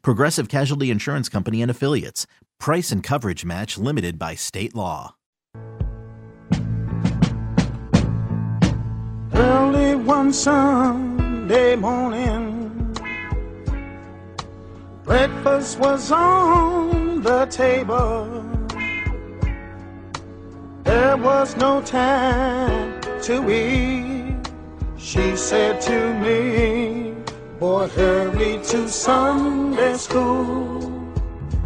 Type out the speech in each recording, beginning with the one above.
Progressive Casualty Insurance Company and Affiliates. Price and coverage match limited by state law. Early one Sunday morning, breakfast was on the table. There was no time to eat. She said to me, Boy, hurry to Sunday school.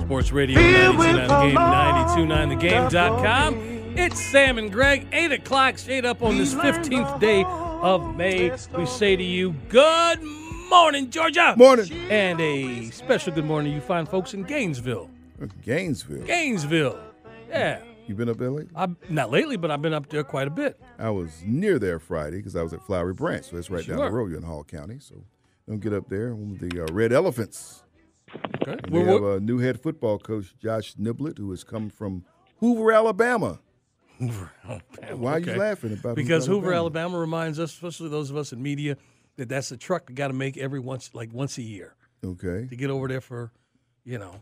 Sports Radio 929 The Game, 929thegame.com. It's Sam and Greg, 8 o'clock, straight up on this 15th day of May. We say to you, Good morning, Georgia. Morning. And a special good morning to you fine folks in Gainesville. Gainesville. Gainesville. Yeah. You been up there lately? I, not lately, but I've been up there quite a bit. I was near there Friday because I was at Flowery Branch, so it's right Sure. down the road. You're in Hall County, so don't get up there. The uh, Red Elephants. Okay. We have a new head football coach, Josh Niblett, who has come from Hoover, Alabama. Why are you laughing about Because Hoover, Alabama? Alabama reminds us, especially those of us in media, that that's a truck that got to make every once, like once a year Okay, to get over there for, you know,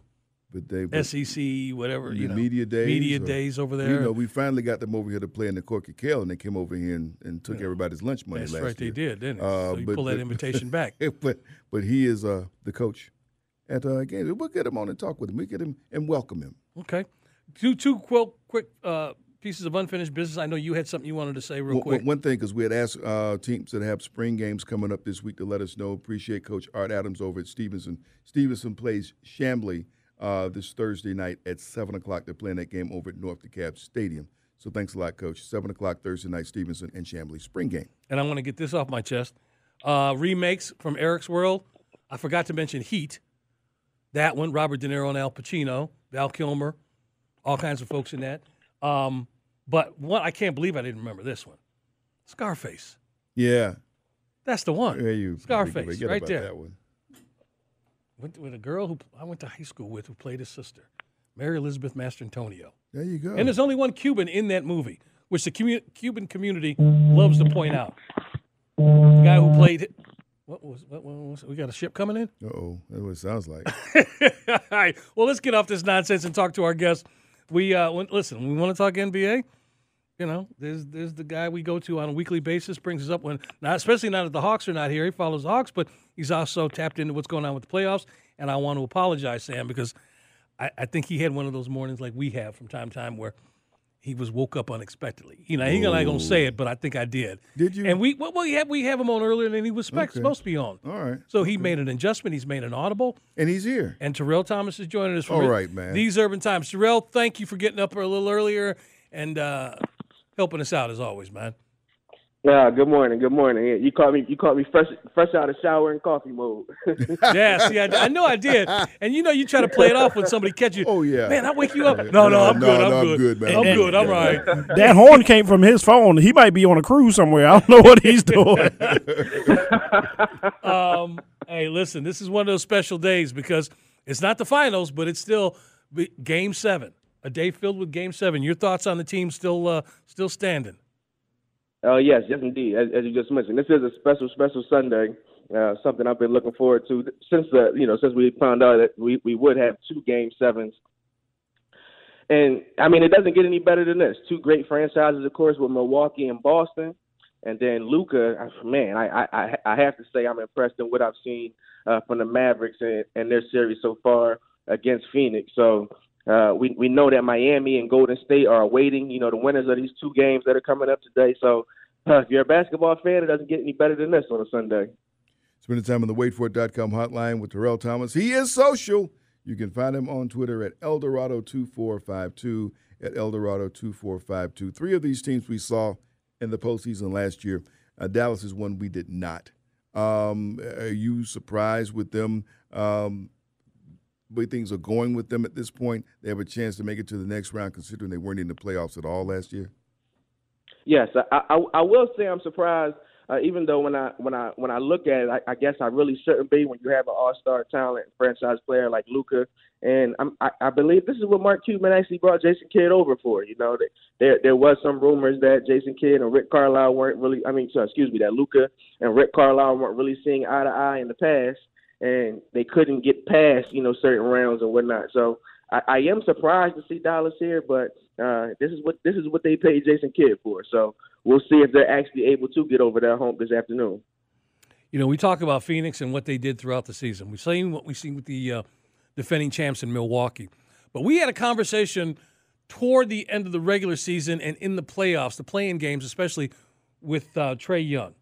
but they but, SEC, whatever, the you know, media days. media or- days over there. You know, we finally got them over here to play in the Corky Kell, and they came over here and, and took everybody's lunch money That's last right, year. they did, didn't they? Uh, so you but- pull that but- invitation back. but but he is uh, the coach at uh, games. We'll get him on and talk with him. We get him and welcome him. Okay. Two two quick quick uh, pieces of unfinished business. I know you had something you wanted to say real One- quick. One, thing, because we had asked uh, teams that have spring games coming up this week to let us know. Appreciate Coach Art Adams over at Stephenson. Stephenson plays Chamblee uh, this Thursday night at 7 o'clock. They're playing that game over at North DeKalb Stadium. So thanks a lot, Coach. 7 o'clock Thursday night, Stephenson and Chamblee spring game. and I want to get this off my chest. Uh, remakes from Eric's World. I forgot to mention Heat. That one, Robert De Niro and Al Pacino, Val Kilmer, all kinds of folks in that. Um, but one, I can't believe I didn't remember this one. Scarface. Yeah. That's the one. Yeah, you Scarface, right there. That one. Went with a girl who I went to high school with who played his sister, Mary Elizabeth Mastrantonio. There you go. And there's only one Cuban in that movie, which the commu- Cuban community loves to point out. The guy who played. What was, what was we got a ship coming in? Uh oh. That's what it sounds like. All right. Well, let's get off this nonsense and talk to our guest. We uh, when, listen. We want to talk NBA. You know, there's there's the guy we go to on a weekly basis. Brings us up when not especially not that the Hawks are not here. He follows the Hawks, but he's also tapped into what's going on with the playoffs. And I want to apologize, Sam, because I, I think he had one of those mornings like we have from time to time where he was woke up unexpectedly. You know, he's not gonna say it, but I think I did. Did you? And we well, we have we have him on earlier than he was spec- Okay. supposed to be on. All right. So he made an adjustment. He's made an audible. And he's here. And Terrell Thomas is joining us All right, man. These Urban Times. Terrell, thank you for getting up a little earlier and uh, helping us out as always, man. Yeah, good morning. Good morning. Yeah, You caught me. You caught me fresh, fresh out of shower and coffee mode. Yeah, see, I, I know I did. And you know, you try to play it off when somebody catch you. Oh, yeah. Man, I wake you up. No, no, I'm No, good. I'm no, I'm good. good, man. I'm I'm good. good. I'm right. That horn came from his phone. He might be on a cruise somewhere. I don't know what he's doing. Um, hey, listen, this is one of those special days because it's not the finals, but it's still Game Seven, a day filled with Game Seven. Your thoughts on the team still uh, still standing? Oh yes, yes indeed. As, as you just mentioned, this is a special, special Sunday. Uh, something I've been looking forward to since the you know since we found out that we we would have two game sevens. And I mean, it doesn't get any better than this. Two great franchises, of course, with Milwaukee and Boston, and then Luka. Man, I I I have to say I'm impressed in what I've seen uh, from the Mavericks and, and their series so far against Phoenix. So Uh, we we know that Miami and Golden State are awaiting, you know, the winners of these two games that are coming up today. So uh, if you're a basketball fan, it doesn't get any better than this on a Sunday. Spending time on the waitfor.com hotline with Terrell Thomas. He is social. You can find him on Twitter at Eldorado2452, at Eldorado2452. Three of these teams we saw in the postseason last year. Uh, Dallas is one we did not. Um, are you surprised with them? Um, way things are going with them at this point? They have a chance to make it to the next round, considering they weren't in the playoffs at all last year. Yes, I, I, I will say I'm surprised. Uh, even though when I when I when I look at it, I, I guess I really shouldn't be when you have an all-star talent franchise player like Luka, and I'm, I, I believe this is what Mark Cuban actually brought Jason Kidd over for. You know, that there there was some rumors that Jason Kidd and Rick Carlisle weren't really. I mean, excuse me, that Luka and Rick Carlisle weren't really seeing eye to eye in the past, and they couldn't get past you know certain rounds and whatnot. So I, I am surprised to see Dallas here, but uh, this is what this is what they paid Jason Kidd for. So we'll see if they're actually able to get over that hump this afternoon. You know, we talk about Phoenix and what they did throughout the season. We've seen what we've seen with the uh, defending champs in Milwaukee, but we had a conversation toward the end of the regular season and in the playoffs, the play-in games, especially with uh, Trae Young.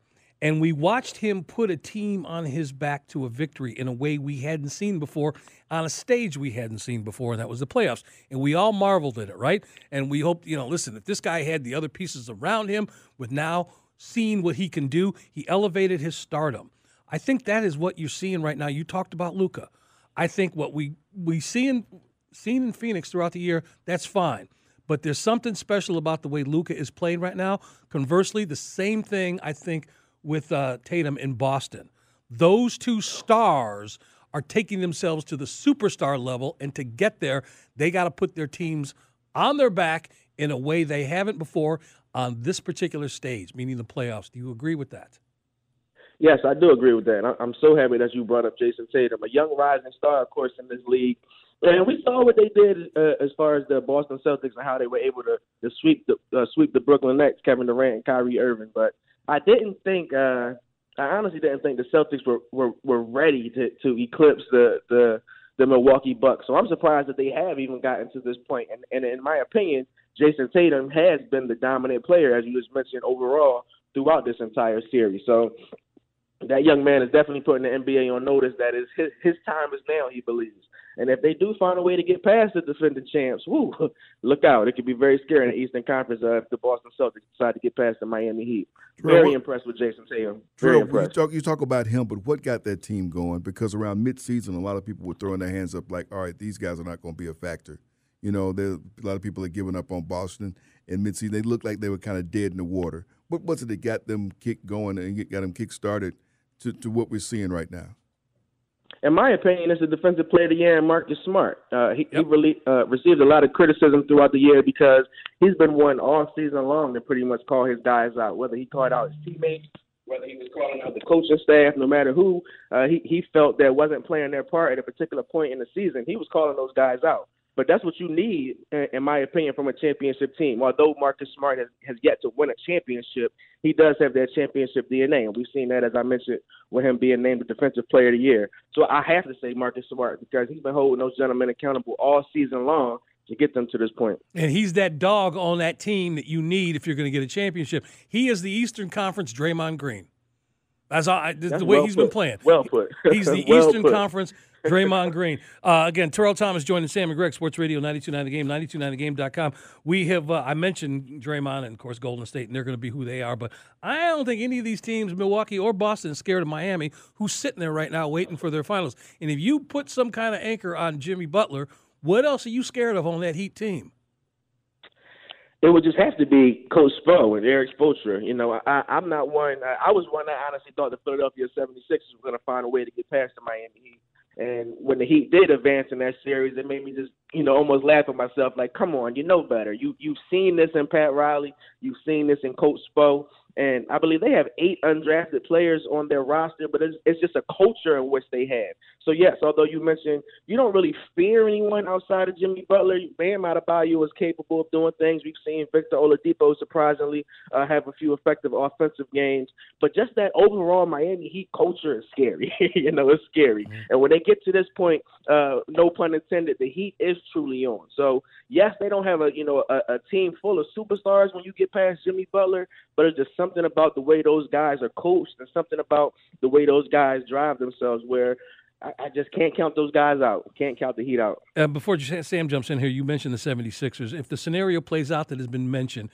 And we watched him put a team on his back to a victory in a way we hadn't seen before, on a stage we hadn't seen before, and that was the playoffs. And we all marveled at it, right? And we hoped, you know, listen, if this guy had the other pieces around him with now seeing what he can do, he elevated his stardom. I think that is what you're seeing right now. You talked about Luka. I think what we we see in seen in Phoenix throughout the year, that's fine. But there's something special about the way Luka is playing right now. Conversely, the same thing I think with uh, Tatum in Boston. Those two stars are taking themselves to the superstar level, and to get there, they got to put their teams on their back in a way they haven't before on this particular stage, meaning the playoffs. Do you agree with that? Yes, I do agree with that. I'm so happy that you brought up Jayson Tatum, a young rising star, of course, in this league. And we saw what they did uh, as far as the Boston Celtics and how they were able to, to sweep the uh, sweep the Brooklyn Nets, Kevin Durant, and Kyrie Irving. But I didn't think uh I honestly didn't think the Celtics were were, were ready to, to eclipse the, the the Milwaukee Bucks. So I'm surprised that they have even gotten to this point. And and in my opinion, Jayson Tatum has been the dominant player, as you just mentioned, overall throughout this entire series. So that young man is definitely putting the NBA on notice that is his his time is now, he believes. And if they do find a way to get past the defending champs, whoo, look out. It could be very scary in the Eastern Conference uh, if the Boston Celtics decide to get past the Miami Heat. Very what, impressed with Jayson Tatum. Very impressed. You talk, you talk about him, but what got that team going? Because around midseason, a lot of people were throwing their hands up like, all right, these guys are not going to be a factor. You know, there, a lot of people are giving up on Boston in midseason. They looked like they were kind of dead in the water. What was it that got them kick going and got them kick started to, to what we're seeing right now? In my opinion, is the defensive player of the year, Marcus Smart. Uh, he, yep. he really uh, received a lot of criticism throughout the year because he's been one all season long to pretty much call his guys out, whether he called out his teammates, whether he was calling out the coaching staff, no matter who, uh, he, he felt that wasn't playing their part at a particular point in the season. He was calling those guys out. But that's what you need, in my opinion, from a championship team. Although Marcus Smart has, has yet to win a championship, he does have that championship DNA. And we've seen that, as I mentioned, with him being named the Defensive Player of the Year. So I have to say Marcus Smart because he's been holding those gentlemen accountable all season long to get them to this point. And he's that dog on that team that you need if you're going to get a championship. He is the Eastern Conference Draymond Green. That's, all, I, that's the way well he's put. been playing. Well put. He's the well Eastern put. Conference Draymond Green. Uh, again, Terrell Thomas joining Sam and Greg, Sports Radio 929 The Game, 929thegame.com. We have, uh, I mentioned Draymond and, of course, Golden State, and they're going to be who they are. But I don't think any of these teams, Milwaukee or Boston, scared of Miami, who's sitting there right now waiting for their finals. And if you put some kind of anchor on Jimmy Butler, what else are you scared of on that Heat team? it would just have to be Coach Spo and Erik Spoelstra. You know, I, I'm not one. I, I was one that honestly thought the Philadelphia 76ers were going to find a way to get past the Miami Heat. And when the Heat did advance in that series, it made me just, you know, almost laugh at myself. Like, come on, you know better. You you've seen this in Pat Riley. You've seen this in Coach Spo and I believe they have eight undrafted players on their roster, but it's, it's just a culture in which they have. So yes, although you mentioned you don't really fear anyone outside of Jimmy Butler, Bam Adebayo is capable of doing things. We've seen Victor Oladipo surprisingly uh, have a few effective offensive games, but just that overall Miami Heat culture is scary. you know, it's scary. And when they get to this point, uh, no pun intended, the Heat is truly on. So yes, they don't have a you know a, a team full of superstars when you get past Jimmy Butler, but it's just something about the way those guys are coached and something about the way those guys drive themselves where I, just can't count those guys out. Can't count the Heat out. Uh, before Sam jumps in here, you mentioned the 76ers. If the scenario plays out that has been mentioned,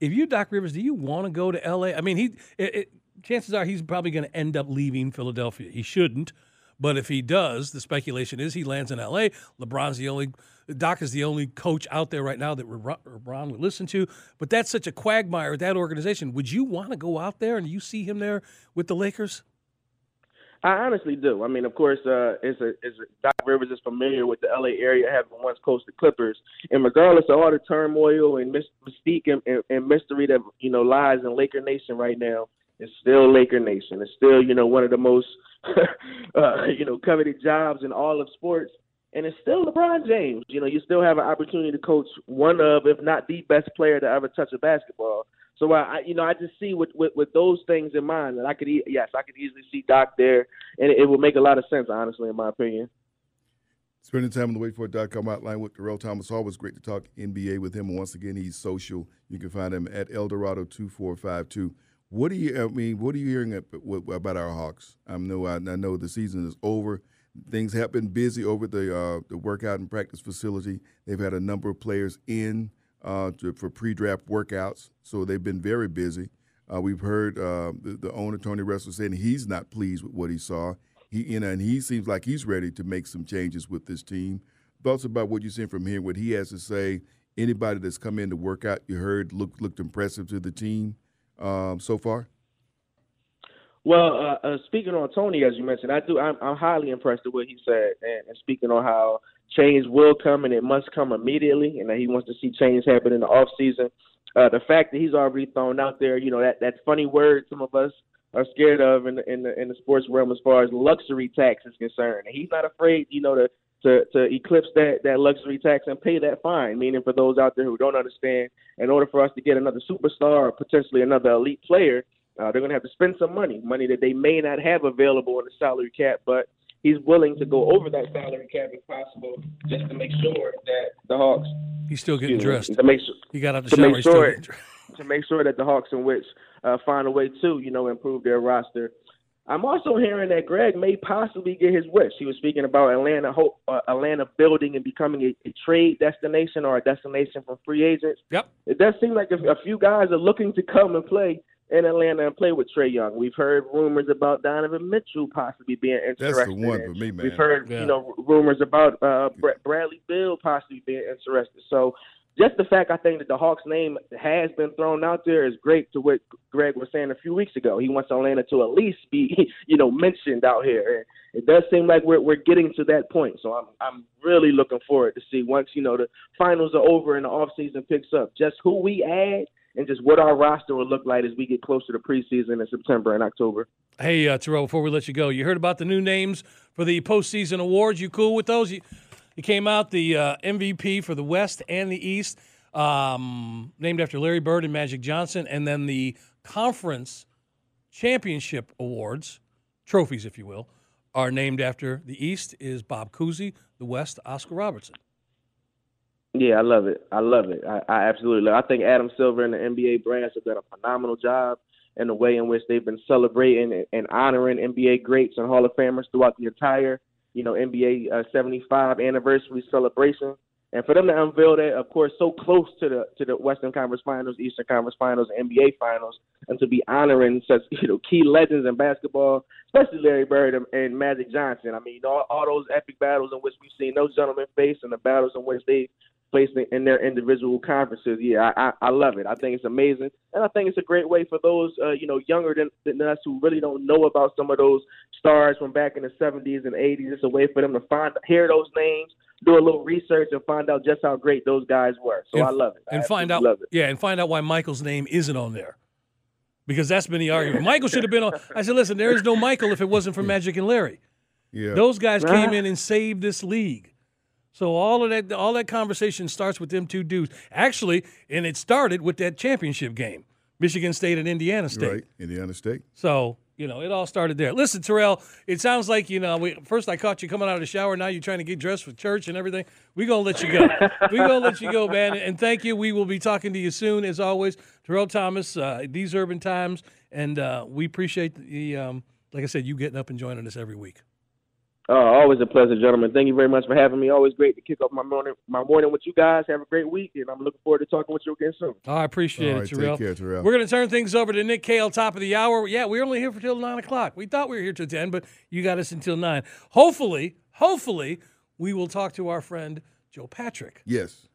if you Doc Rivers, do you want to go to L.A.? I mean, he it, it, chances are he's probably going to end up leaving Philadelphia. He shouldn't, but if he does, the speculation is he lands in L.A. LeBron's the only Doc is the only coach out there right now that LeBron would listen to. But that's such a quagmire that organization. Would you want to go out there and you see him there with the Lakers? I honestly do. I mean, of course, uh, is a is a, Doc Rivers is familiar with the LA area, having once coached the Clippers, and regardless of all the turmoil and mystique and, and, and mystery that you know lies in Laker Nation right now, it's still Laker Nation. It's still you know one of the most uh, you know coveted jobs in all of sports, and it's still LeBron James. You know, you still have an opportunity to coach one of, if not the best player to ever touch a basketball. So I, you know, I just see with, with with those things in mind that I could, yes, I could easily see Doc there, and it, it would make a lot of sense, honestly, in my opinion. Spending time on the waitfor.com hotline with Darrell Thomas. Always great to talk NBA with him. And once again, he's social. You can find him at Eldorado two four five two. What do you? I mean, what are you hearing about our Hawks? I know I, know the season is over. Things have been busy over the uh, the workout and practice facility. They've had a number of players in uh, to, for pre-draft workouts. So they've been very busy. Uh, we've heard uh, the, the, owner Tony Ressler saying he's not pleased with what he saw. He you know, and he seems like he's ready to make some changes with this team. Thoughts about what you're seeing from here, what he has to say. Anybody that's come in to work out, you heard looked looked impressive to the team um, so far. Well, uh, uh, speaking on Tony, as you mentioned, I do. I'm, I'm highly impressed with what he said, and, and speaking on how change will come and it must come immediately, and that he wants to see change happen in the off season. Uh, the fact that he's already thrown out there, you know, that that funny word some of us are scared of in the in the in the sports realm as far as luxury tax is concerned. And he's not afraid, you know, to to to eclipse that that luxury tax and pay that fine. Meaning, for those out there who don't understand, in order for us to get another superstar or potentially another elite player, uh, they're going to have to spend some money, money that they may not have available in the salary cap, but he's willing to go over that salary cap if possible, just to make sure that the Hawks. He's still getting dressed. To make sure he got out the to shower. Make sure, to make sure that the Hawks and which uh, find a way to, you know, improve their roster. I'm also hearing that Greg may possibly get his wish. He was speaking about Atlanta, hope, uh, Atlanta building and becoming a, a, trade destination or a destination for free agents. Yep. It does seem like a, a few guys are looking to come and play in Atlanta and play with Trae Young. We've heard rumors about Donovan Mitchell possibly being interested. That's the one for me, man. We've heard yeah. you know rumors about uh, Bradley Beal possibly being interested. So just the fact I think that the Hawks name has been thrown out there is great to what Greg was saying a few weeks ago. He wants Atlanta to at least be, you know, mentioned out here. And it does seem like we're we're getting to that point. So I'm I'm really looking forward to see once, you know, the finals are over and the off season picks up, just who we add and just what our roster will look like as we get closer to preseason in September and October. Hey, uh, Terrell, before we let you go, you heard about the new names for the postseason awards. You cool with those? You, you came out the uh, MVP for the West and the East, um, named after Larry Bird and Magic Johnson, and then the conference championship awards, trophies, if you will, are named after the East is Bob Cousy, the West, Oscar Robertson. Yeah, I love it. I love it. I, I absolutely love it. I think Adam Silver and the NBA branch have done a phenomenal job in the way in which they've been celebrating and honoring NBA greats and Hall of Famers throughout the entire, you know, NBA uh, 75 anniversary celebration. And for them to unveil that, of course, so close to the to the Western Conference Finals, Eastern Conference Finals, NBA Finals, and to be honoring such you know key legends in basketball, especially Larry Bird and, and Magic Johnson. I mean, all, all those epic battles in which we've seen those gentlemen face, and the battles in which they placed in their individual conferences. Yeah, I, I, I love it. I think it's amazing, and I think it's a great way for those uh, you know younger than, than us who really don't know about some of those stars from back in the 70s and 80s. It's a way for them to find hear those names, do a little research, and find out just how great those guys were. So and, I love it. And I find out, love it. yeah, and find out why Michael's name isn't on there. Because that's been the argument. Michael should have been on. I said, listen, there is no Michael if it wasn't for Magic and Larry. Yeah. Those guys came in and saved this league. So all of that, all that conversation starts with them two dudes. Actually, and it started with that championship game, Michigan State and Indiana State. Right, Indiana State. So You know, it all started there. Listen, Terrell, it sounds like you know. We, first, I caught you coming out of the shower. Now you're trying to get dressed for church and everything. We're gonna let you go. We're gonna let you go, man. And thank you. We will be talking to you soon, as always. Terrell Thomas, uh, these urban times, and uh, we appreciate the. Um, like I said, you getting up and joining us every week. Uh, always a pleasure, gentlemen. Thank you very much for having me. Always great to kick off my morning, my morning with you guys. Have a great week, and I'm looking forward to talking with you again soon. Oh, I appreciate All it, right, take care, Terrell. We're going to turn things over to Nick Kale, top of the hour. Yeah, we're only here for till nine o'clock. We thought we were here till ten, but you got us until nine. Hopefully, hopefully, we will talk to our friend Joe Patrick, Yes.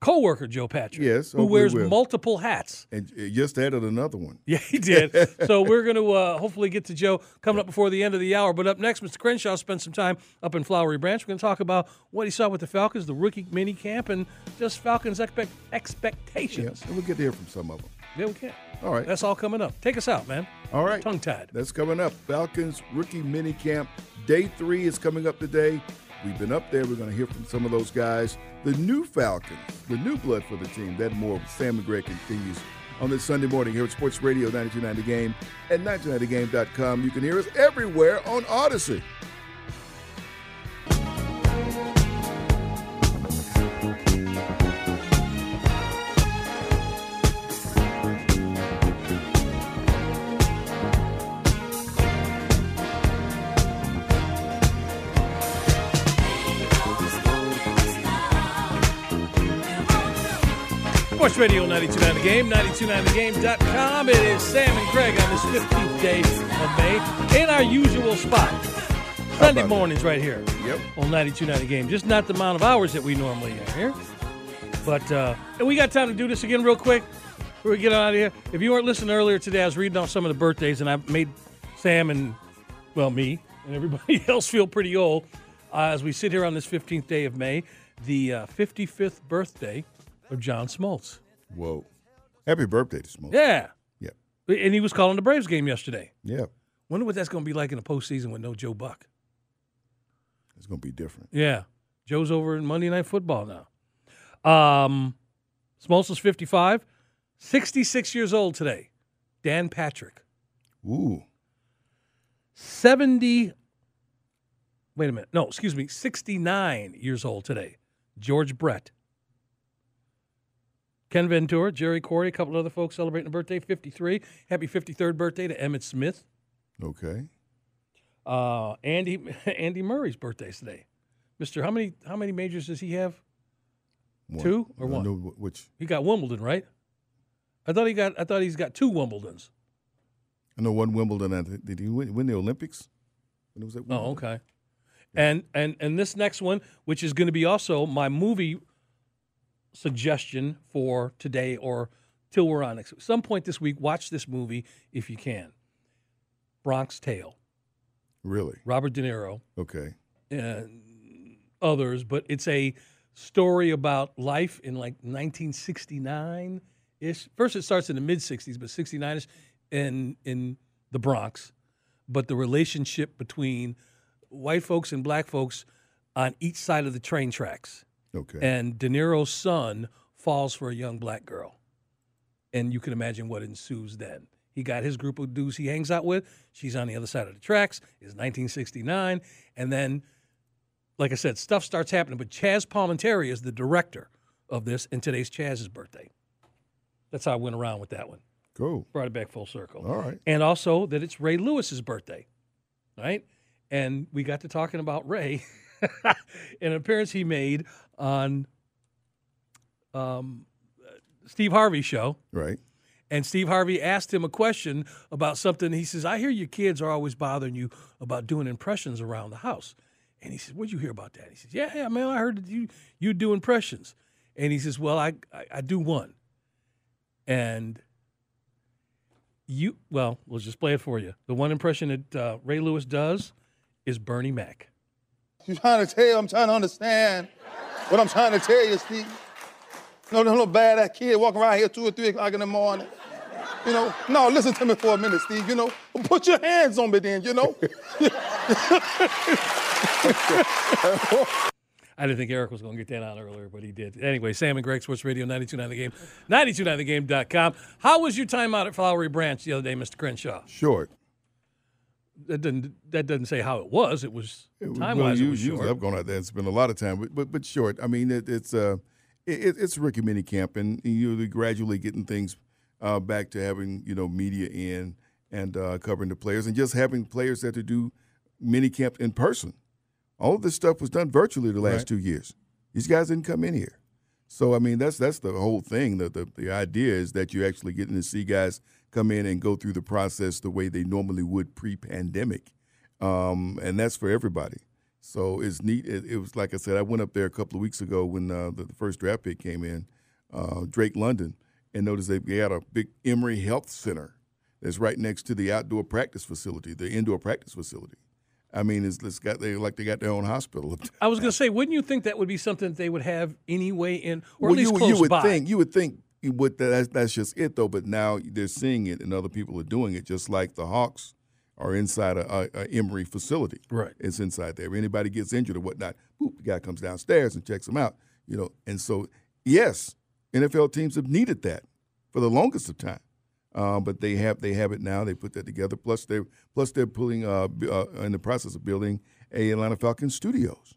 Co-worker Joe Patrick, Yes, who wears we multiple hats. And just added another one. Yeah, he did. so we're going to uh, hopefully get to Joe coming up before the end of the hour. But up next, Mr. Crenshaw spent some time up in Flowery Branch. We're going to talk about what he saw with the Falcons, the rookie mini camp, and just Falcons expect- Yeah. expectations. And we'll get to hear from some of them. Yeah, we can. All right. That's all coming up. Take us out, man. All right. Tongue tied. That's coming up. Falcons rookie mini camp. Day three is coming up today. We've been up there. We're going to hear from some of those guys. The new Falcons, the new blood for the team. That more Sam Greg continues on this Sunday morning here at Sports Radio 92.9 The Game and 92.9thegame.com. You can hear us everywhere on Audacy. Sports Radio 929 The Game, 929thegame.com. It is Sam and Greg on this 15th day of May in our usual spot. Sunday mornings right here Yep. on 929 The Game. Just not the amount of hours that we normally are here. But uh, and we got time to do this again real quick before we get out of here. If you weren't listening earlier today, I was reading off some of the birthdays, and I made Sam and, well, me and everybody else feel pretty old uh, as we sit here on this 15th day of May, the uh, 55th birthday of John Smoltz. Whoa. Happy birthday to Smoke. Yeah. Yeah. And he was calling the Braves game yesterday. Yeah. Wonder what that's going to be like in the postseason with no Joe Buck. It's going to be different. Yeah. Joe's over in Monday Night Football now. Um, Smoltz is 55, 66 years old today. Dan Patrick, Ooh. 70. Wait a minute. No, excuse me. 69 years old today. George Brett. Ken Ventura, Jerry Corey, a couple other folks celebrating a birthday, 53. Happy 53rd birthday to Emmitt Smith. Okay. Uh, Andy Andy Murray's birthday's today. Mister, how many how many majors does he have? One. Two or one? which. He got Wimbledon, right? I thought he got I thought he's got two Wimbledons. I know one Wimbledon. I think- Did he win, win the Olympics? When it was at Wimbledon? Oh, okay. And and and this next one, which is going to be also my movie suggestion for today or till we're on next some point this week. Watch this movie if you can. Bronx Tale, Really? Robert De Niro. Okay. and others, but it's a story about life in like 1969 ish. First, it starts in the mid 60s, but 69 ish in in the Bronx. But the relationship between white folks and black folks on each side of the train tracks. Okay. And De Niro's son falls for a young black girl. And you can imagine what ensues then. He got his group of dudes he hangs out with. She's on the other side of the tracks. It's 1969. And then, like I said, stuff starts happening. But Chazz Palminteri is the director of this, and today's Chazz's birthday. That's how I went around with that one. Cool. Brought it back full circle. All right. And also that it's Ray Lewis's birthday, right? And we got to talking about Ray, an appearance he made on um, Steve Harvey's show. Right. And Steve Harvey asked him a question about something. He says, I hear your kids are always bothering you about doing impressions around the house. And he says, What'd you hear about that? He says, Yeah, yeah, man, I heard that you you do impressions. And he says, Well, I, I, I do one. And you, well, we'll just play it for you. The one impression that uh, Ray Lewis does is Bernie Mac. I'm trying to tell you, I'm trying to understand what I'm trying to tell you, Steve. No, no, no bad that kid walking around here two or three o'clock in the morning. You know, no, listen to me for a minute, Steve. You know, put your hands on me then, you know. I didn't think Eric was going to get that out earlier, but he did. Anyway, Sam and Greg, Sports Radio 929 The Game, 929thegame.com. How was your time out at Flowery Branch the other day, Mr. Crenshaw? Short. That doesn't that doesn't say how it was. It was time wise. us- it was short. I've gone out there and spent a lot of time, but but, but short. I mean, it, it's uh, it, it's rookie mini camp, and you're gradually getting things uh, back to having you know media in and uh, covering the players, and just having players that to do mini camp in person. All of this stuff was done virtually the last Right. two years. These guys didn't come in here. So I mean, that's that's the whole thing. The, the the idea is that you're actually getting to see guys come in and go through the process the way they normally would pre-pandemic, um, and that's for everybody. So it's neat. It, it was like I said, I went up there a couple of weeks ago when uh, the, the first draft pick came in, uh, Drake London, and noticed they had a big Emory Health Center that's right next to the outdoor practice facility, the indoor practice facility. I mean, it's, it's got they like they got their own hospital. I was going to say, wouldn't you think that would be something that they would have anyway in, or well, at least you, close you would by? think you would think would that's, that's just it though. But now they're seeing it, and other people are doing it, just like the Hawks are inside a, a, a Emory facility. Right. It's inside there. If anybody gets injured or whatnot, boop, the guy comes downstairs and checks them out. You know, and so yes, NFL teams have needed that for the longest of time. Uh, but they have they have it now. They put that together. Plus they plus they're pulling uh, uh, in the process of building a Atlanta Falcons studios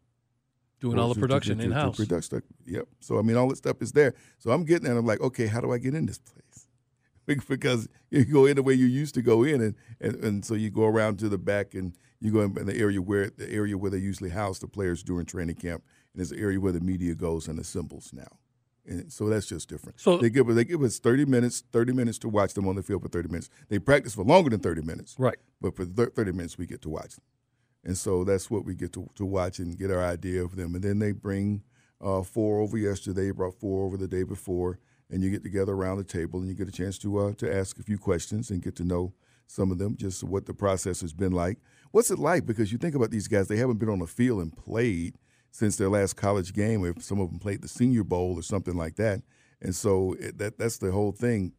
doing all the production in house. to product stuff. Yep. So I mean, all that stuff is there. So I'm getting there. and I'm like, okay, how do I get in this place? because you go in the way you used to go in, and, and, and so you go around to the back, and you go in the area where the area where they usually house the players during training camp, and it's an area where the media goes and assembles now. And so that's just different. So- they give they give us 30 minutes, 30 minutes to watch them on the field for 30 minutes. They practice for longer than 30 minutes. Right. But for 30 minutes, we get to watch them. And so that's what we get to, to watch and get our idea of them. And then they bring uh, four over yesterday, brought four over the day before, and you get together around the table and you get a chance to uh, to ask a few questions and get to know some of them, just what the process has been like. What's it like? Because you think about these guys, they haven't been on the field and played since their last college game. If some of them played the Senior Bowl or something like that, and so it, that that's the whole thing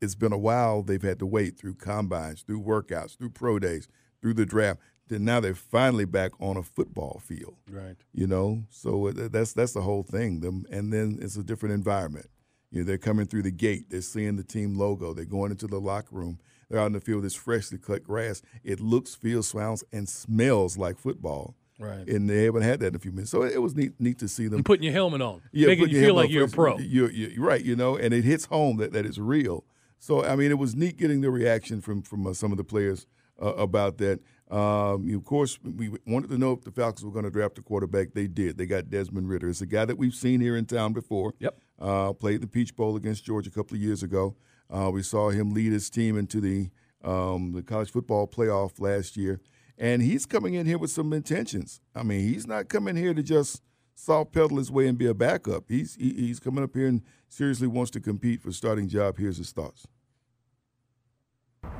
it's been a while. They've had to wait through combines, through workouts, through pro days, through the draft. Then now they're finally back on a football field. Right. You know, so uh, that's that's the whole thing. Them, and then it's a different environment. You know, they're coming through the gate. They're seeing the team logo. They're going into the locker room. They're out in the field. It's freshly cut grass. It looks, feels, sounds, and smells like football. Right. And they haven't had that in a few minutes. So it was neat, neat to see them And putting your helmet on, yeah, making you feel like you're a pro. You're, you're right, you know, and it hits home that, that it's real. So I mean, it was neat getting the reaction from from uh, some of the players uh, about that. Um, of course, we wanted to know if the Falcons were going to draft a quarterback. They did. They got Desmond Ridder. It's a guy that we've seen here in town before. Yep. Uh, played the Peach Bowl against Georgia a couple of years ago. Uh, we saw him lead his team into the um, the college football playoff last year, and he's coming in here with some intentions. I mean, he's not coming here to just soft pedal his way and be a backup. He's he, he's coming up here and seriously wants to compete for starting job. Here's his thoughts.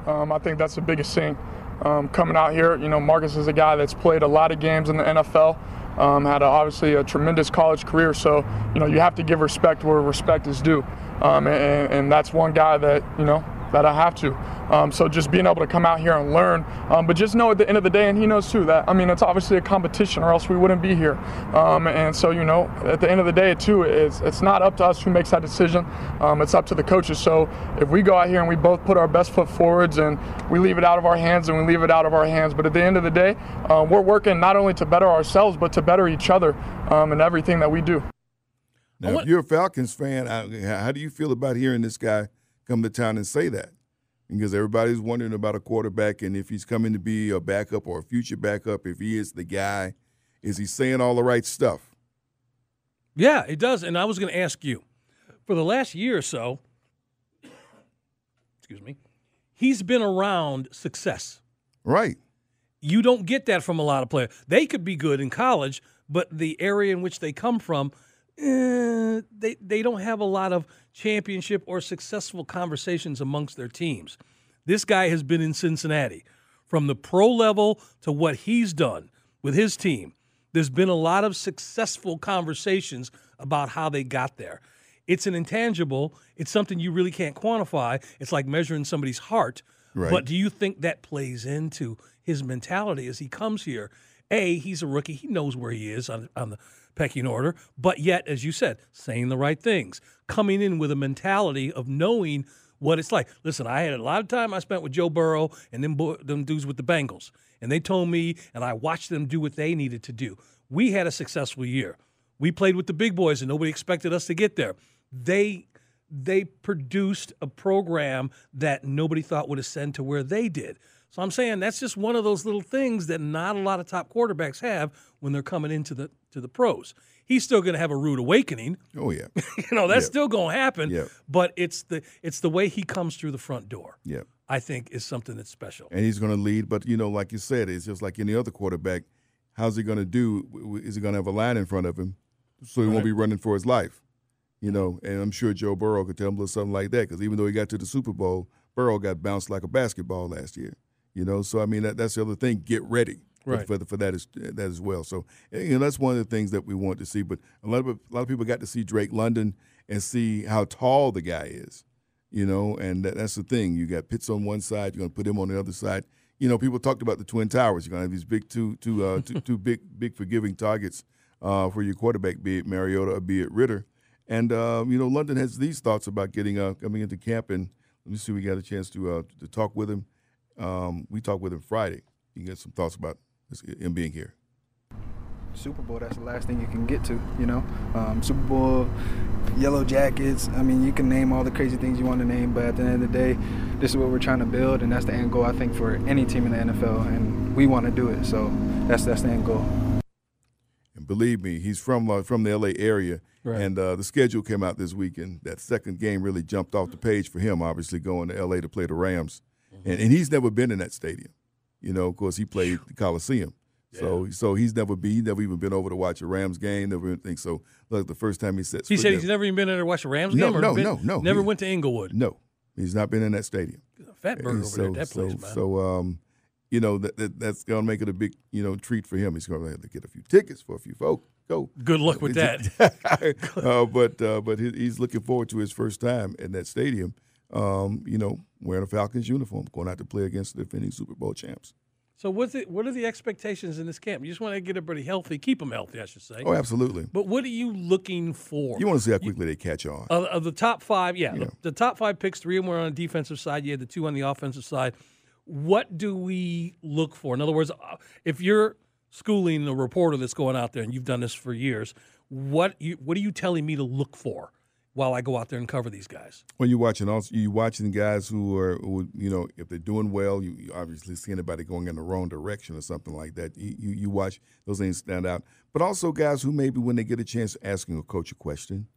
Um, I think that's the biggest thing. Um, coming out here, you know, Marcus is a guy that's played a lot of games in the NFL, um, had a, obviously a tremendous college career. So, you know, you have to give respect where respect is due. Um, and, and that's one guy that, you know, that I have to. Um, so just being able to come out here and learn, um, but just know at the end of the day, and he knows too that I mean it's obviously a competition, or else we wouldn't be here. Um, and so you know, at the end of the day, too, it's it's not up to us who makes that decision. Um, it's up to the coaches. So if we go out here and we both put our best foot forwards, and we leave it out of our hands, and we leave it out of our hands. But at the end of the day, uh, we're working not only to better ourselves, but to better each other um, in everything that we do. Now, if you're a Falcons fan, how do you feel about hearing this guy come to town and say that? Because everybody's wondering about a quarterback and if he's coming to be a backup or a future backup, if he is the guy, is he saying all the right stuff? Yeah, it does. And I was going to ask you for the last year or so, excuse me, he's been around success. Right. You don't get that from a lot of players. They could be good in college, but the area in which they come from, eh, they they don't have a lot of championship or successful conversations amongst their teams. This guy has been in Cincinnati from the pro level to what he's done with his team. There's been a lot of successful conversations about how they got there. It's an intangible. It's something you really can't quantify. It's like measuring somebody's heart. Right. But do you think that plays into his mentality as he comes here? A, he's a rookie. He knows where he is on, on the pecking order, but yet, as you said, saying the right things, coming in with a mentality of knowing what it's like. Listen, I had a lot of time I spent with Joe Burrow and them them dudes with the Bengals, and they told me, and I watched them do what they needed to do. We had a successful year. We played with the big boys, and nobody expected us to get there. They they produced a program that nobody thought would ascend to where they did. So I'm saying that's just one of those little things that not a lot of top quarterbacks have when they're coming into the to the pros. He's still going to have a rude awakening. Oh yeah, you know that's Yeah. still going to happen. Yeah. But it's the it's the way he comes through the front door. yeah. I think is something that's special. and he's going to lead. But you know, like you said, it's just like any other quarterback. How's he going to do? Is he going to have a line in front of him, so he won't be running for his life? You know, and I'm sure Joe Burrow could tell him something like that because even though he got to the Super Bowl, Burrow got bounced like a basketball last year. You know, so I mean that, that's the other thing. Get ready for, Right. for, for that as that as well. So you know that's one of the things that we want to see. But a lot of a lot of people got to see Drake London and see how tall the guy is you know, and that, that's the thing. You got Pitts on one side, you're going to put him on the other side. You know, people talked about the Twin Towers. You're going to have these big two, two, uh, two, two big, big forgiving targets uh, for your quarterback, be it Mariota or be it Ridder. And um, you know, London has these thoughts about getting uh, coming into camp. And let me see, we got a chance to uh, to talk with him. Um, we talked with him Friday. You get some thoughts about him being here. Super Bowl, that's the last thing you can get to, you know. Um, Super Bowl, Yellow Jackets. I mean, you can name all the crazy things you want to name, but at the end of the day, this is what we're trying to build, and that's the end goal, I think, for any team in the NFL, and we want to do it. So that's that's the end goal. And believe me, he's from uh, from the LA area, Right. and uh, the schedule came out this weekend. That second game really jumped off the page for him. Obviously, going to LA to play the Rams, and, and he's never been in that stadium. You know, of course, he played the Coliseum, so so he's never been. He's never even been over to watch a Rams game. Never anything. So look, the first time he sets He said he's never even been there to watch a Rams No, game. or no, been- no, no. Never went to Inglewood. no, he's not been in that stadium. Fatburger And over there at that place, so, man. So, um, you know, that, that that's going to make it a big, you know, treat for him. He's going to have to get a few tickets for a few folks. Go. Good luck with that. uh, but uh, but he, he's looking forward to his first time in that stadium. Um, you know, wearing a Falcons uniform, going out to play against the defending Super Bowl champs. So what's it, what are the expectations in this camp? You just want to get everybody healthy, keep them healthy, I should say. Oh, absolutely. But what are you looking for? You want to see how quickly they catch on. Of, of the top five, yeah, Yeah. The, the top five picks, three of them were on the defensive side. You had the two on the offensive side. What do we look for? In other words, uh, if you're schooling the reporter that's going out there and you've done this for years, what you, what are you telling me to look for while I go out there and cover these guys? When you're watching, also you watching guys who are, who, you know, if they're doing well, you, you obviously see anybody going in the wrong direction or something like that. You, you you watch those things stand out. But also guys who maybe when they get a chance asking a coach a question,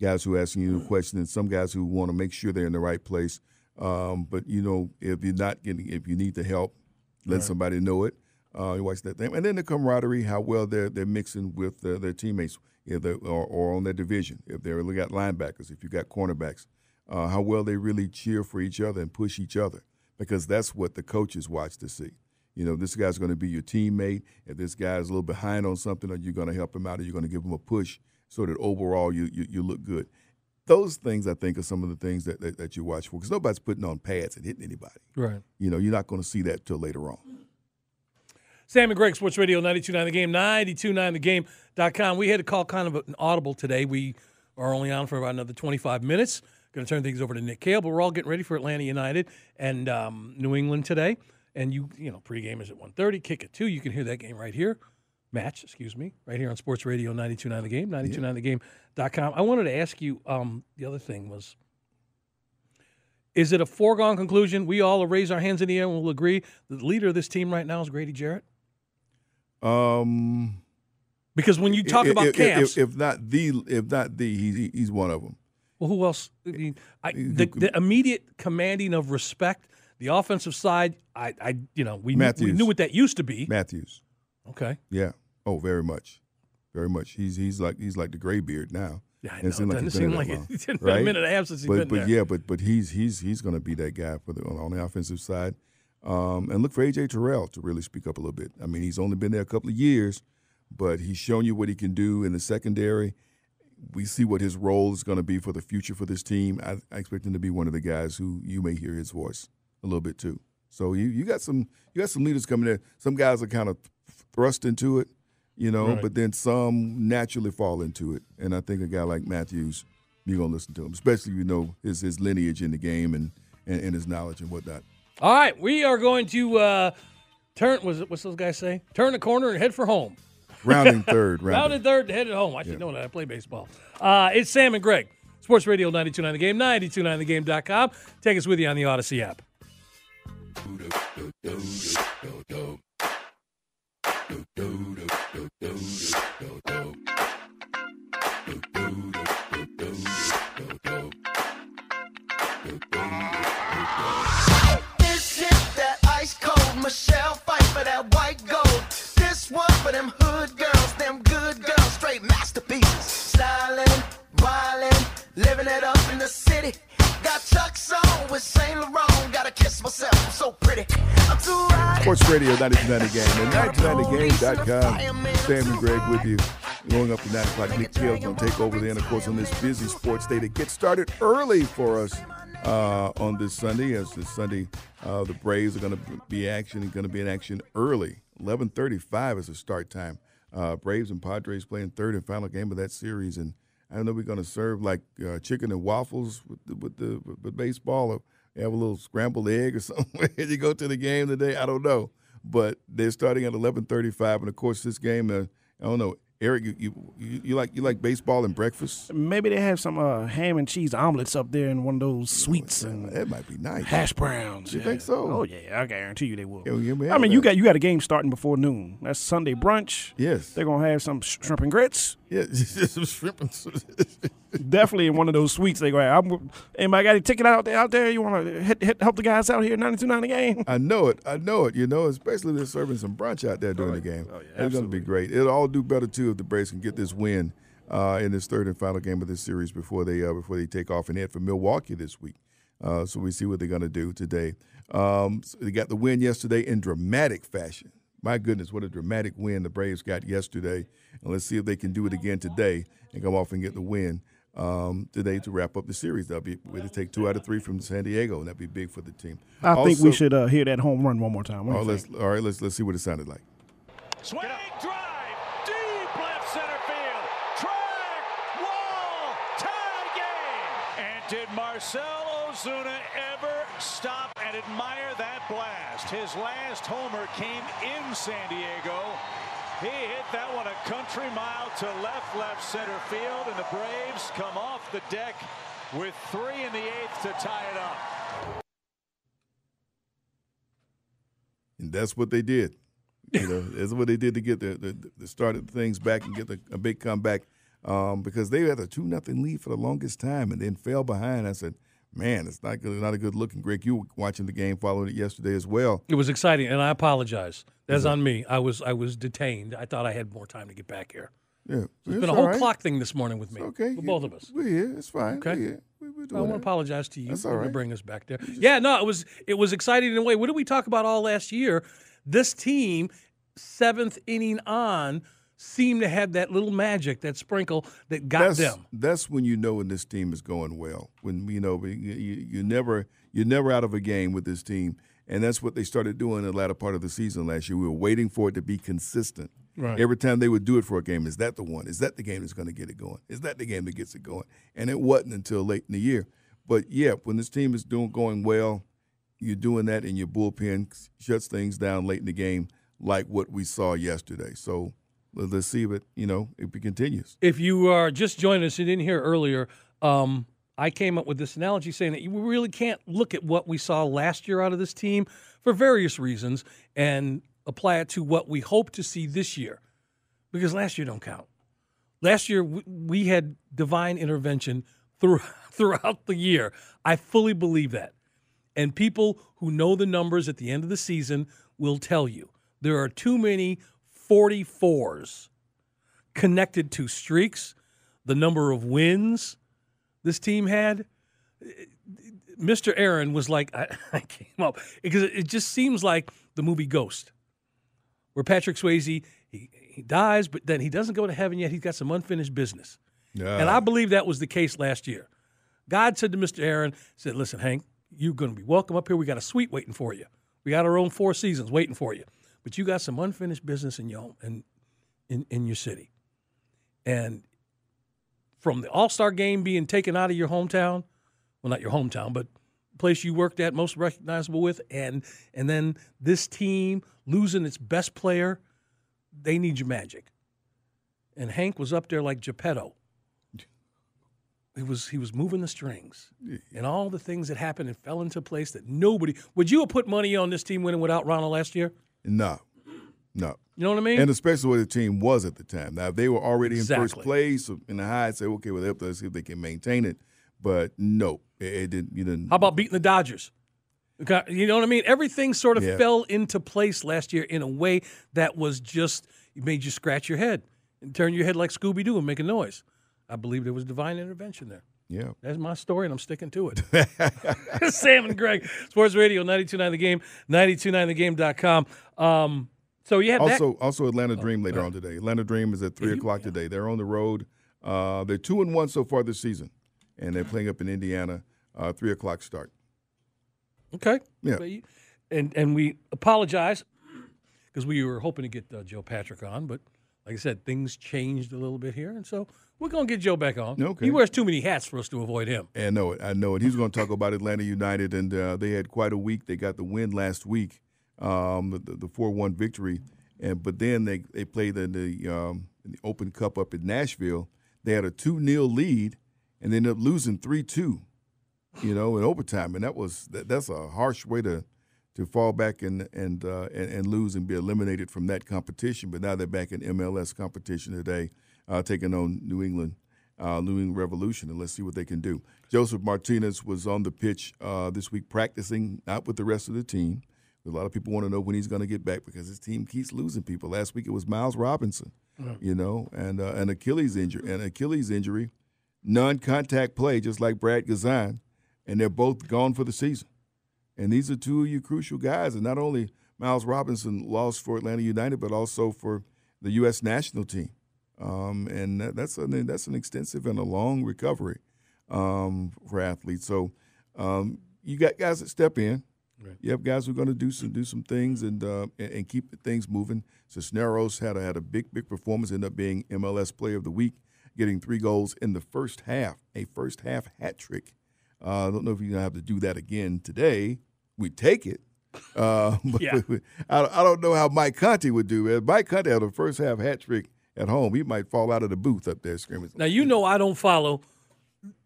guys who are asking you a question, and some guys who want to make sure they're in the right place. Um, but you know, if you're not getting, if you need the help, let somebody know it. Uh, you watch that thing, and then the camaraderie, how well they're they're mixing with uh, their teammates, if they're, or, or on their division. If they really got linebackers, if you got cornerbacks, uh, how well they really cheer for each other and push each other, because that's what the coaches watch to see. You know, this guy's going to be your teammate. If this guy's a little behind on something, are you going to help him out? Are you going to give him a push so that overall you you, you look good? Those things, I think, are some of the things that, that, that you watch for, because nobody's putting on pads and hitting anybody. Right. You know, you're not going to see that till later on. Sam and Greg, Sports Radio 929 The Game, 929thegame.com. We had to call kind of an audible today. We are only on for about another 25 minutes. Going to turn things over to Nick Kale, but we're all getting ready for Atlanta United and um, New England today. And you, you know, pregame is at 1.30, kick at 2. You can hear that game right here. Match, excuse me, right here on Sports Radio 929 The Game, 929thegame.com. I wanted to ask you um, the other thing was is it a foregone conclusion? We all raise our hands in the air and we'll agree the leader of this team right now is Grady Jarrett? Um, Because when you talk if, about if, camps, if, if not the, if not the, he's he's one of them. well, who else? I mean, I, the, the immediate commanding of respect, the offensive side, I, I you know, we, knew, we knew what that used to be. Matthews. Okay. Yeah. Oh, very much, very much. He's he's like he's like the gray beard now. Yeah, I It know. seemed Doesn't he's seem like it. that It's long, been a right? minute and a half since he's but, been but there. yeah, but but he's he's he's going to be that guy for the on the offensive side. Um, and look for AJ Terrell to really speak up a little bit. I mean, he's only been there a couple of years, but he's shown you what he can do in the secondary. We see what his role is going to be for the future for this team. I, I expect him to be one of the guys who you may hear his voice a little bit too. So you, you got some you got some leaders coming in. Some guys are kind of thrust into it, you know, Right. but then some naturally fall into it. And I think a guy like Matthews you're gonna listen to him, especially if you know his his lineage in the game and and, and his knowledge and whatnot. All right, we are going to uh, turn. Was it what's those guys say? Turn the corner and head for home. Rounding third, rounding, rounding third, headed home. I should yeah. know that. I play baseball. Uh, it's Sam and Greg, Sports Radio 92.9 The Game, 92.9thegame.com. Take us with you on the Audacy app. Saint Laurent. Gotta kiss myself, I'm so pretty. I'm too hot. Sports Radio 1990 Game and 1990game.com. Sam and Greg with you. Going up to 9 o'clock. Nick Kale's going to take over then, of course, on this busy sports day to get started early for us uh, on this Sunday. As this Sunday, uh, the Braves are going to be action going to be in action early. 11:35 is the start time. Uh, Braves and Padres playing third and final game of that series, and I don't know we're going to serve like uh, chicken and waffles with the, with the with baseball, or have a little scrambled egg or something you go to the game today. I don't know, but they're starting at 11:35, and of course this game, uh, I don't know. Eric, you, you, you like you like baseball and breakfast? Maybe they have some uh, ham and cheese omelets up there in one of those suites, and that might be nice. Hash browns. You yeah. think so? Oh yeah, I guarantee you they will. Yeah, yeah, I mean, you got you got a game starting before noon. That's Sunday brunch. Yes, they're gonna have some shrimp and grits. Yeah, some shrimp. Definitely in one of those suites they go. I'm, anybody got a ticket out there? Out there? You want to help the guys out here? Ninety two ninety game. I know it. I know it. You know, especially they're serving some brunch out there during oh, the game. Oh, yeah, it's going to be great. It'll all do better too if the Braves can get this win uh, in this third and final game of this series before they uh, before they take off and head for Milwaukee this week. Uh, so we see what they're going to do today. Um, so they got the win yesterday in dramatic fashion. My goodness, what a dramatic win the Braves got yesterday. And let's see if they can do it again today and come off and get the win um, today to wrap up the series. That'll be we to take two out of three from San Diego, and that'd be big for the team. I also, think we should uh, hear that home run one more time. All, let's, all right, let's let's see what it sounded like. Swing drive, deep left center field, track, wall, tie game. And did Marcell Ozuna ever stop and admire that blast? His last homer came in San Diego. He hit that one a country mile to left, left center field, and the Braves come off the deck with three in the eighth to tie it up. And that's what they did. You know, that's what they did to get the, the, the started things back and get the, a big comeback um, because they had a two nothing lead for the longest time and then fell behind. I said, man, it's not good, not a good looking. Greg, you were watching the game, following it yesterday as well. It was exciting, and I apologize. That's on me. I was I was detained. I thought I had more time to get back here. Yeah, it's been a whole right. clock thing this morning with me. It's okay, with both of us. We're here. It's fine. Okay, we're here. I want to apologize to you That's for right. bringing us back there. Yeah, no, it was it was exciting in a way. What did we talk about all last year? This team, seventh inning on seem to have that little magic, that sprinkle that got that's, them. That's when you know when this team is going well. When you know you, you never you're never out of a game with this team, and that's what they started doing in the latter part of the season last year. We were waiting for it to be consistent. Right. Every time they would do it for a game, is that the one? Is that the game that's going to get it going? Is that the game that gets it going? And it wasn't until late in the year. But yeah, when this team is doing going well, you're doing that, and your bullpen shuts things down late in the game, like what we saw yesterday. So let's see if it you know if it continues. If you are just joining us, you didn't hear earlier. Um, I came up with this analogy saying that you really can't look at what we saw last year out of this team for various reasons and apply it to what we hope to see this year, because last year don't count. Last year we had divine intervention through, throughout the year. I fully believe that, and people who know the numbers at the end of the season will tell you there are too many 44s connected to streaks, the number of wins this team had. Mr. Aaron was like, I, I came up because it just seems like the movie Ghost, where Patrick Swayze he, he dies, but then he doesn't go to heaven yet. He's got some unfinished business, yeah. and I believe that was the case last year. God said to Mr. Aaron, said, "Listen, Hank, you're going to be welcome up here. We got a suite waiting for you. We got our own four seasons waiting for you." But you got some unfinished business in your in, in, in your city. And from the All Star game being taken out of your hometown, well, not your hometown, but place you worked at, most recognizable with, and and then this team losing its best player, they need your magic. And Hank was up there like Geppetto. He was he was moving the strings, and all the things that happened and fell into place that nobody would you have put money on this team winning without Ronald last year? No, no. You know what I mean? And especially where the team was at the time. Now, if they were already in first place in the high, I'd say, okay, well, they let's see if they can maintain it. But no, it, it didn't. You didn't. How about beating the Dodgers? You know what I mean? Everything sort of Yeah. fell into place last year in a way that was just made you scratch your head and turn your head like Scooby Doo and make a noise. I believe there was divine intervention there. Yeah. That's my story, and I'm sticking to it. Sam and Greg, Sports Radio 929 The Game, 929thegame.com. Um, so you had that. also, also Atlanta Dream later on today. Atlanta Dream is at three o'clock today. They're on the road. Uh, they're two and one so far this season, and they're playing up in Indiana. Uh, three o'clock start. Okay. Yeah. And and we apologize because we were hoping to get uh, Joe Patrick on, but like I said, things changed a little bit here, and so we're gonna get Joe back on. Okay. He wears too many hats for us to avoid him. I know it. I know it. He's going to talk about Atlanta United, and uh, they had quite a week. They got the win last week, um, the- the four one victory, and but then they they played in the, um, in the Open Cup up in Nashville. They had a two 0 lead, and they ended up losing three two. You know, in overtime, and that was that, that's a harsh way to to fall back and and, uh, and and lose and be eliminated from that competition. But now they're back in MLS competition today, uh, taking on New England, uh, New England Revolution, and let's see what they can do. Josef Martinez was on the pitch uh, this week practicing, not with the rest of the team. A lot of people want to know when he's going to get back because his team keeps losing people. Last week it was Miles Robinson, you know, and uh, an Achilles injury, an Achilles injury, non-contact play, just like Brad Guzan, and they're both gone for the season. And these are two of your crucial guys. And not only Miles Robinson lost for Atlanta United, but also for the U.S. national team. Um, and that, that's an that's an extensive and a long recovery um, for athletes. So um, you got guys that step in. You have guys who are going to do some do some things and uh, and, and keep things moving. Cisneros had a, had a big big performance. Ended up being MLS Player of the Week, getting three goals in the first half, a first half hat trick. Uh, I don't know if you're gonna have to do that again today. We take it. Uh, Yeah. I, I don't know how Mike Conti would do it. Mike Conti had a first half hat trick at home. He might fall out of the booth up there screaming. Now you know I don't follow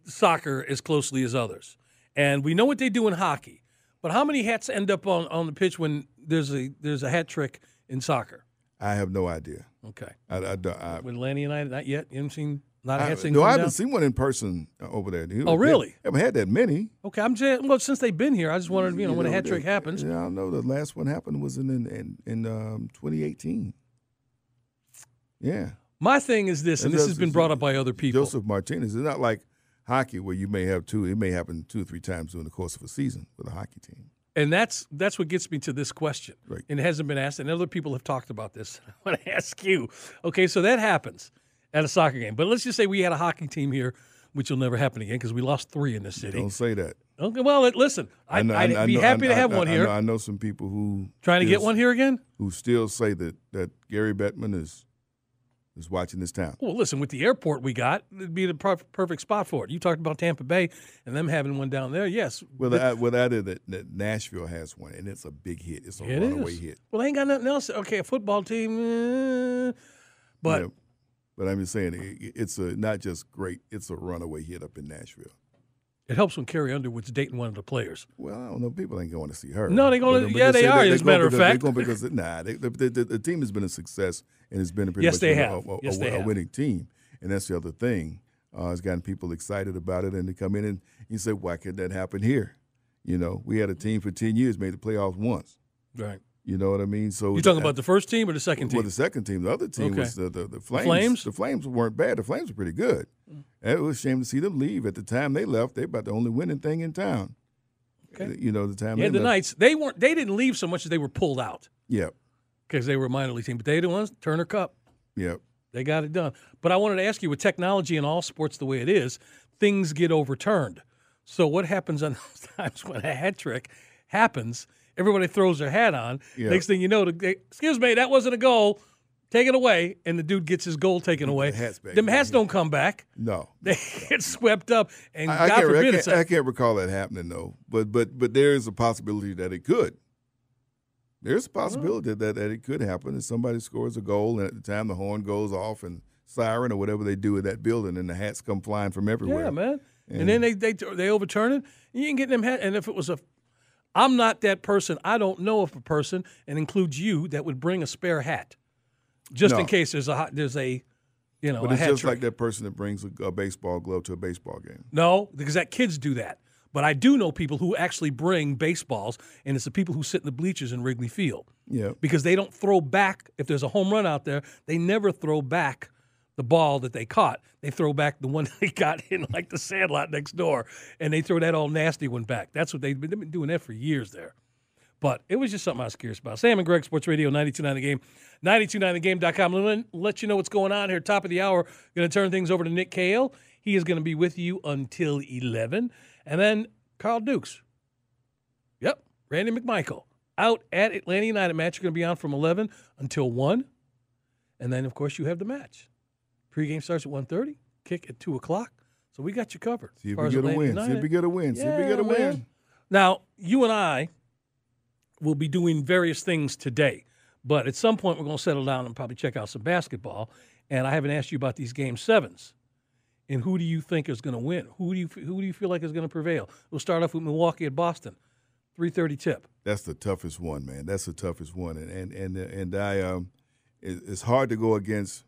soccer as closely as others, and we know what they do in hockey. But how many hats end up on, on the pitch when there's a there's a hat trick in soccer? I have no idea. Okay. I, I, I, With Lanny and I, not yet. You haven't seen a I- no, I haven't down? seen one in person uh, over there. He- Oh, really? They haven't had that many. Okay, I'm just well since they've been here. I just wanted you know when a know, hat trick happens. Yeah, I know the last one happened was in in in, in um, 2018. Yeah. My thing is this, and this has been brought up by other people. Josef Martinez. It's not like hockey where you may have two. It may happen two or three times during the course of a season with a hockey team. And that's that's what gets me to this question. Right. And it hasn't been asked, and other people have talked about this. I want to ask you. Okay, so that happens at a soccer game. But let's just say we had a hockey team here, which will never happen again because we lost three in this city. Don't say that. Okay, well, listen, I, I be know- happy I- to have I- one I here. know, I know some people who Trying to get one here again? Who still say that that Gary Bettman is is watching this town. Well, listen, with the airport we got, it'd be the per- perfect spot for it. You talked about Tampa Bay and them having one down there. Yes. Well, but- I, well, that is that, that Nashville has one, and it's a big hit. It's a It runaway is. hit. Well, they ain't got nothing else. Okay, a football team, eh, but Yeah. But I'm just saying, it, it's a not just great. It's a runaway hit up in Nashville. it helps when Carrie Underwood's dating one of the players. Well, I don't know. People ain't going to see her. No, they're But- but yeah, they say are, they're as a going matter of because- they're fact. going because nah, they, the, the, the, the team has been a success and it's been a pretty Yes, much they a, have. a, a- Yes, they a have. winning team, and that's the other thing. Uh, it's gotten people excited about it, and they come in and you say, "Why could that happen here?" You know, we had a team for ten years made the playoffs once. Right. You know what I mean? So You talking about the first team or the second team? Well, the second team. The other team Okay. was the, the, the Flames. Flames? The Flames weren't bad. The Flames were pretty good. Mm. And it was a shame to see them leave. At the time they left, they about the only winning thing in town. Okay. Uh, you know, the time yeah, they the left. Knights. They weren't. They didn't leave so much as they were pulled out Yep. because they were a minor league team. But they the ones Turner Cup. Yep. They got it done. But I wanted to ask you, with technology in all sports the way it is, things get overturned. So what happens on those times when a hat trick happens? Everybody throws their hat on. Yeah. Next thing you know, they, excuse me, that wasn't a goal. take it away, and the dude gets his goal taken away. hats back. Them hats don't come back. No, They get swept up, and I, I God forbid I, can't, I can't recall that happening though. But but but there is a possibility that it could. There's a possibility that, that it could happen. And somebody scores a goal, and at the time the horn goes off and siren or whatever they do in that building, and the hats come flying from everywhere. Yeah, man. And, And- then they they they overturn it. You can get them hat. And if it was a, I'm not that person. I don't know if a person, and includes you, that would bring a spare hat, just in case there's a there's a, you know, But a it's hat just like that person that brings a, a baseball glove to a baseball game. No, because that kids do that. But I do know people who actually bring baseballs, and it's the people who sit in the bleachers in Wrigley Field Yeah. because they don't throw back. If there's a home run out there, they never throw back the ball that they caught. They throw back the one they got in like the sandlot next door, and they throw that all nasty one back. That's what they've been, they've been doing that for years there. But it was just something I was curious about. Sam and Greg, Sports Radio, 92.9 The Game, 92.9thegame.com. Let, let you know what's going on here. Top of the hour, going to turn things over to Nick Kale. He is going to be with you until 11. And then Carl Dukes. Yep, Randy McMichael. Out at Atlanta United match. You're going to be on from 11 until 1. And then, of course, you have the match. Pregame starts at 1.30, kick at 2 o'clock. So we got you covered. See if we get a win. See if we get a win. See if we get a win. Now, you and I will be doing various things today, but at some point we're going to settle down and probably check out some basketball. And I haven't asked you about these game sevens. And who do you think is going to win? Who do you who do you feel like is going to prevail? We'll start off with Milwaukee at Boston, three thirty tip. That's the toughest one, man. That's the toughest one, and and and, and I um, it, it's hard to go against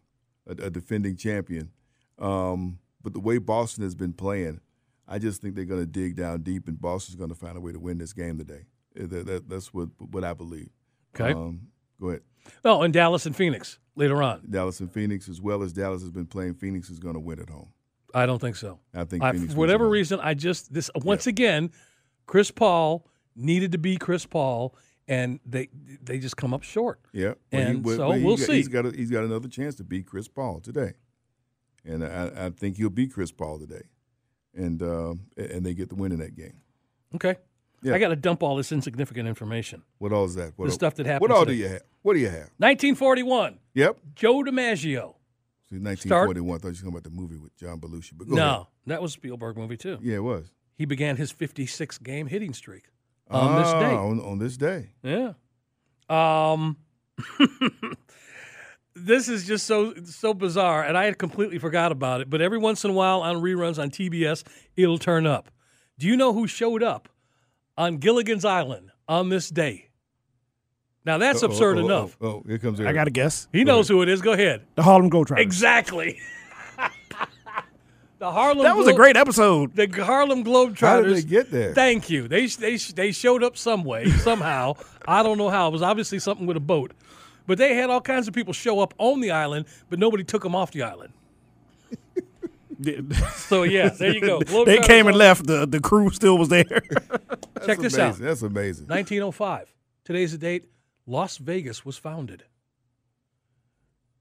a, a defending champion, um, but the way Boston has been playing, I just think they're going to dig down deep, and Boston's going to find a way to win this game today. Uh, That, that, that's what what I believe. Okay. Um, go ahead. Oh, and Dallas and Phoenix later on. Dallas and Phoenix, as well as Dallas has been playing, Phoenix is going to win at home. I don't think so. I think I, Phoenix for whatever reason, I just this once again, Chris Paul needed to be Chris Paul, and they they just come up short. Yeah, Well, And so he we'll got- see. He's got a, he's got another chance to beat Chris Paul today, and I, I think he'll beat Chris Paul today, and um, and they get the win in that game. Okay. Yeah. I got to dump all this insignificant information. What all is that? What The all- stuff that happened. What all do you have? What do you have? 1941. Yep. Joe DiMaggio. See, 1941. I thought you were talking about the movie with John Belushi. But go no, ahead. that was a Spielberg movie too. Yeah, it was. He began his 56 game hitting streak on this Ah, day. On, on this day. Yeah. Um This is just so so bizarre and I had completely forgot about it, but every once in a while on reruns on TBS it'll turn up. Do you know who showed up on Gilligan's Island on this day? Now that's Oh, absurd oh, oh, enough. Oh, oh, here comes I got to guess. He knows who it is. Go ahead. The Harlem Globetrotters. Exactly. the Harlem That was a great episode. The Harlem Globetrotters. How did they get there? Thank you. They they they showed up some way somehow. I don't know how. It was obviously something with a boat, but they had all kinds of people show up on the island, but nobody took them off the island. So yeah, there you go. they came and on- left. The the crew still was there. That's Check this amazing. out. That's amazing. 1905. Today's the date. Las Vegas was founded.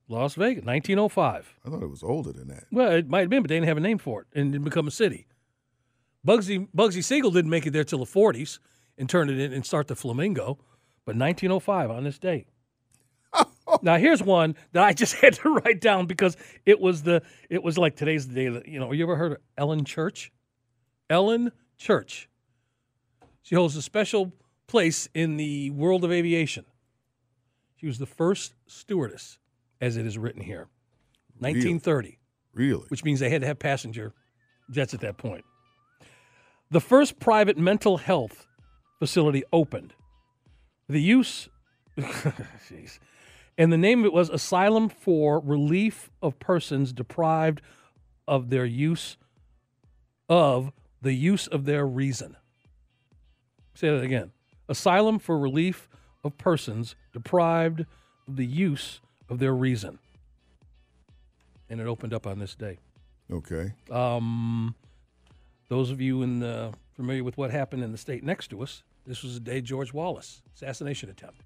Las Vegas, 1905. I thought it was older than that. Well, it might have been, but they didn't have a name for it and didn't become a city. Bugsy Bugsy Siegel didn't make it there till the 40s and turn it in and start the Flamingo, but 1905 on this date. now here's one that I just had to write down because it was the it was like today's the day that you know. You ever heard of Ellen Church? Ellen Church. She holds a special place in the world of aviation. She was the first stewardess, as it is written here, 1930 Really? which means they had to have passenger jets at that point. The first private mental health facility opened. The use, jeez, and the name of it was Asylum for Relief of Persons Deprived of Their Use of the Use of Their Reason. Say that again. Asylum for Relief of Persons Deprived of the Use of Their Reason. And it opened up on this day. Okay. Um, those of you in the, familiar with what happened in the state next to us, this was the day George Wallace assassination attempt.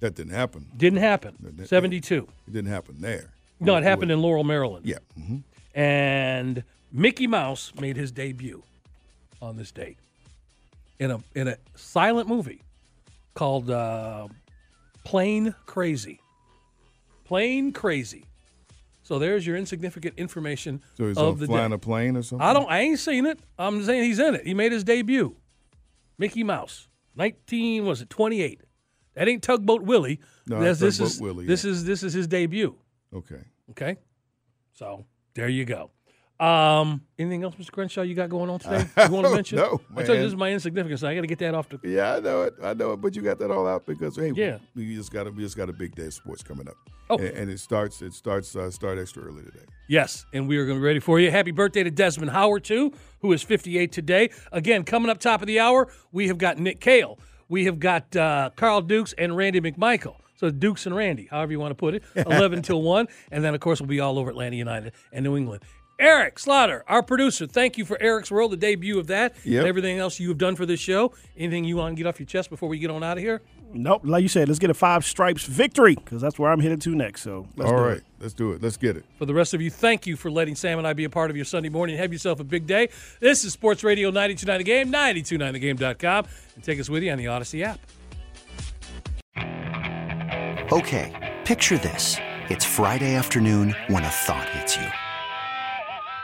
That didn't happen. Didn't happen. That- that- 72. It didn't happen there. No, it happened in Laurel, Maryland. Yeah. hmm And Mickey Mouse made his debut on this date in a in a silent movie called uh, Plane Crazy. Plane crazy. So there's your insignificant information So he's of the flying day. a plane or something. I don't. I ain't seen it. I'm saying he's in it. He made his debut. Mickey Mouse, 19 was it 28? That ain't Tugboat Willie. No, that's this is Willie, this yeah. is this is his debut. Okay. Okay, so there you go. Um, anything else, Mr. Crenshaw, you got going on today? You want to mention? No, I told you man. this is my insignificance. I got to get that off the. Yeah, I know it. I know it. But you got that all out because hey, Yeah. we just got a, we just got a big day of sports coming up. Oh. and, and it starts it starts uh, start extra early today. Yes, and we are going to be ready for you. Happy birthday to Desmond Howard, too, who is 58 today. Again, coming up top of the hour, we have got Nick Kale. We have got uh, Carl Dukes and Randy McMichael. So Dukes and Randy, however you want to put it, 11 till 1. And then, of course, we'll be all over Atlanta United and New England. Eric Slaughter, our producer, thank you for Eric's World, the debut of that, Yep. and everything else you have done for this show. Anything you want to get off your chest before we get on out of here? Nope. Like you said, let's get a five stripes victory because that's where I'm headed to next. So let's All do right, it. let's do it. Let's get it. For the rest of you, thank you for letting Sam and I be a part of your Sunday morning. Have yourself a big day. This is Sports Radio 929 The Game, 929thegame.com, and take us with you on the Audacy app. Okay, picture this. It's Friday afternoon when a thought hits you.